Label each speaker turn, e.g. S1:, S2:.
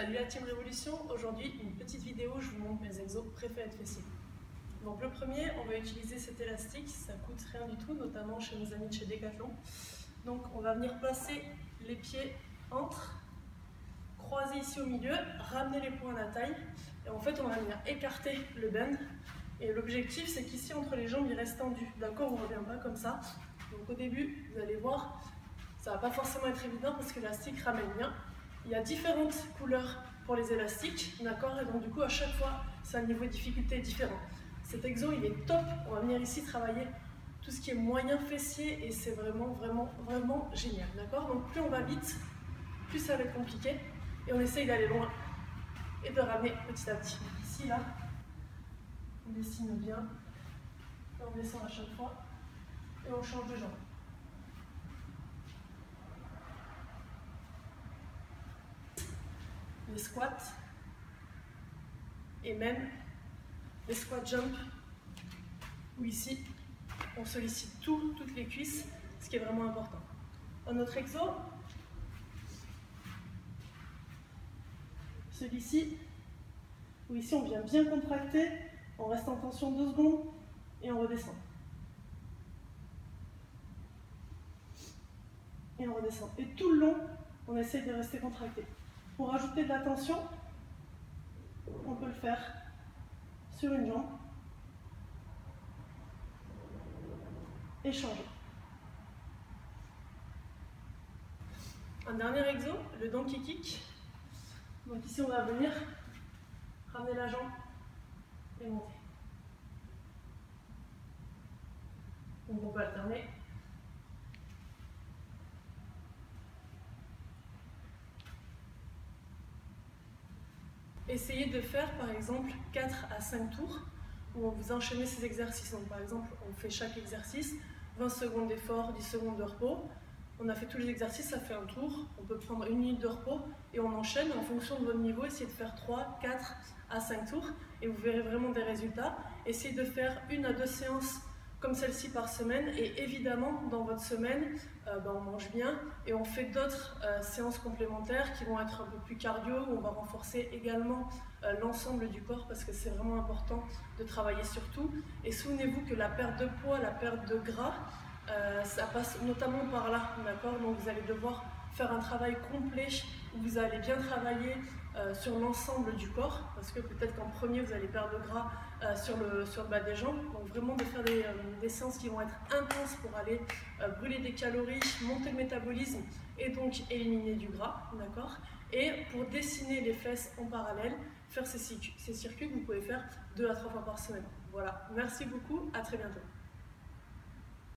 S1: Salut la Team Révolution, aujourd'hui une petite vidéo je vous montre mes exos préférés de fessiers. Donc le premier, on va utiliser cet élastique, ça coûte rien du tout, notamment chez mes amis de chez Decathlon. Donc on va venir placer les pieds entre, croiser ici au milieu, ramener les poings à la taille, et en fait on va venir écarter le bend. Et l'objectif c'est qu'ici entre les jambes il reste tendu, d'accord On ne revient pas comme ça. Donc au début, vous allez voir, ça va pas forcément être évident parce que l'élastique ramène bien, il y a différentes couleurs pour les élastiques, d'accord Et donc du coup, à chaque fois, c'est un niveau de difficulté différent. Cet exo, il est top. On va venir ici travailler tout ce qui est moyen fessier et c'est vraiment, vraiment, vraiment génial, d'accord Donc plus on va vite, plus ça va être compliqué et on essaye d'aller loin et de ramener petit à petit. Ici, là, on dessine bien, on descend à chaque fois et on change de jambe. Les squats et même les squat jump où ici on sollicite tout, toutes les cuisses, ce qui est vraiment important. Dans notre exo, celui-ci, où ici on vient bien contracter, on reste en tension deux secondes et on redescend. Et on redescend. Et tout le long, on essaie de rester contracté. Pour ajouter de la tension, on peut le faire sur une jambe et changer. Un dernier exo, le donkey kick. Donc ici on va venir ramener la jambe et monter. Donc on peut alterner essayez de faire par exemple 4 à 5 tours où vous enchaînez ces exercices. Donc par exemple, on fait chaque exercice, 20 secondes d'effort, 10 secondes de repos. On a fait tous les exercices, ça fait un tour. On peut prendre une minute de repos et on enchaîne en fonction de votre niveau. Essayez de faire 3, 4 à 5 tours et vous verrez vraiment des résultats. Essayez de faire une à deux séances comme celle-ci par semaine. Et évidemment, dans votre semaine, euh, ben, on mange bien et on fait d'autres euh, séances complémentaires qui vont être un peu plus cardio, où on va renforcer également euh, l'ensemble du corps parce que c'est vraiment important de travailler sur tout. Et souvenez-vous que la perte de poids, la perte de gras, ça passe notamment par là, d'accord? Donc vous allez devoir faire un travail complet où vous allez bien travailler euh, sur l'ensemble du corps, parce que peut-être qu'en premier vous allez perdre le gras euh, sur, le, sur bas des jambes. Donc vraiment de faire des, euh, des séances qui vont être intenses pour aller brûler des calories, monter le métabolisme et donc éliminer du gras, d'accord? Et pour dessiner les fesses en parallèle, faire ces, ces circuits que vous pouvez faire deux à trois fois par semaine. Voilà, merci beaucoup, à très bientôt.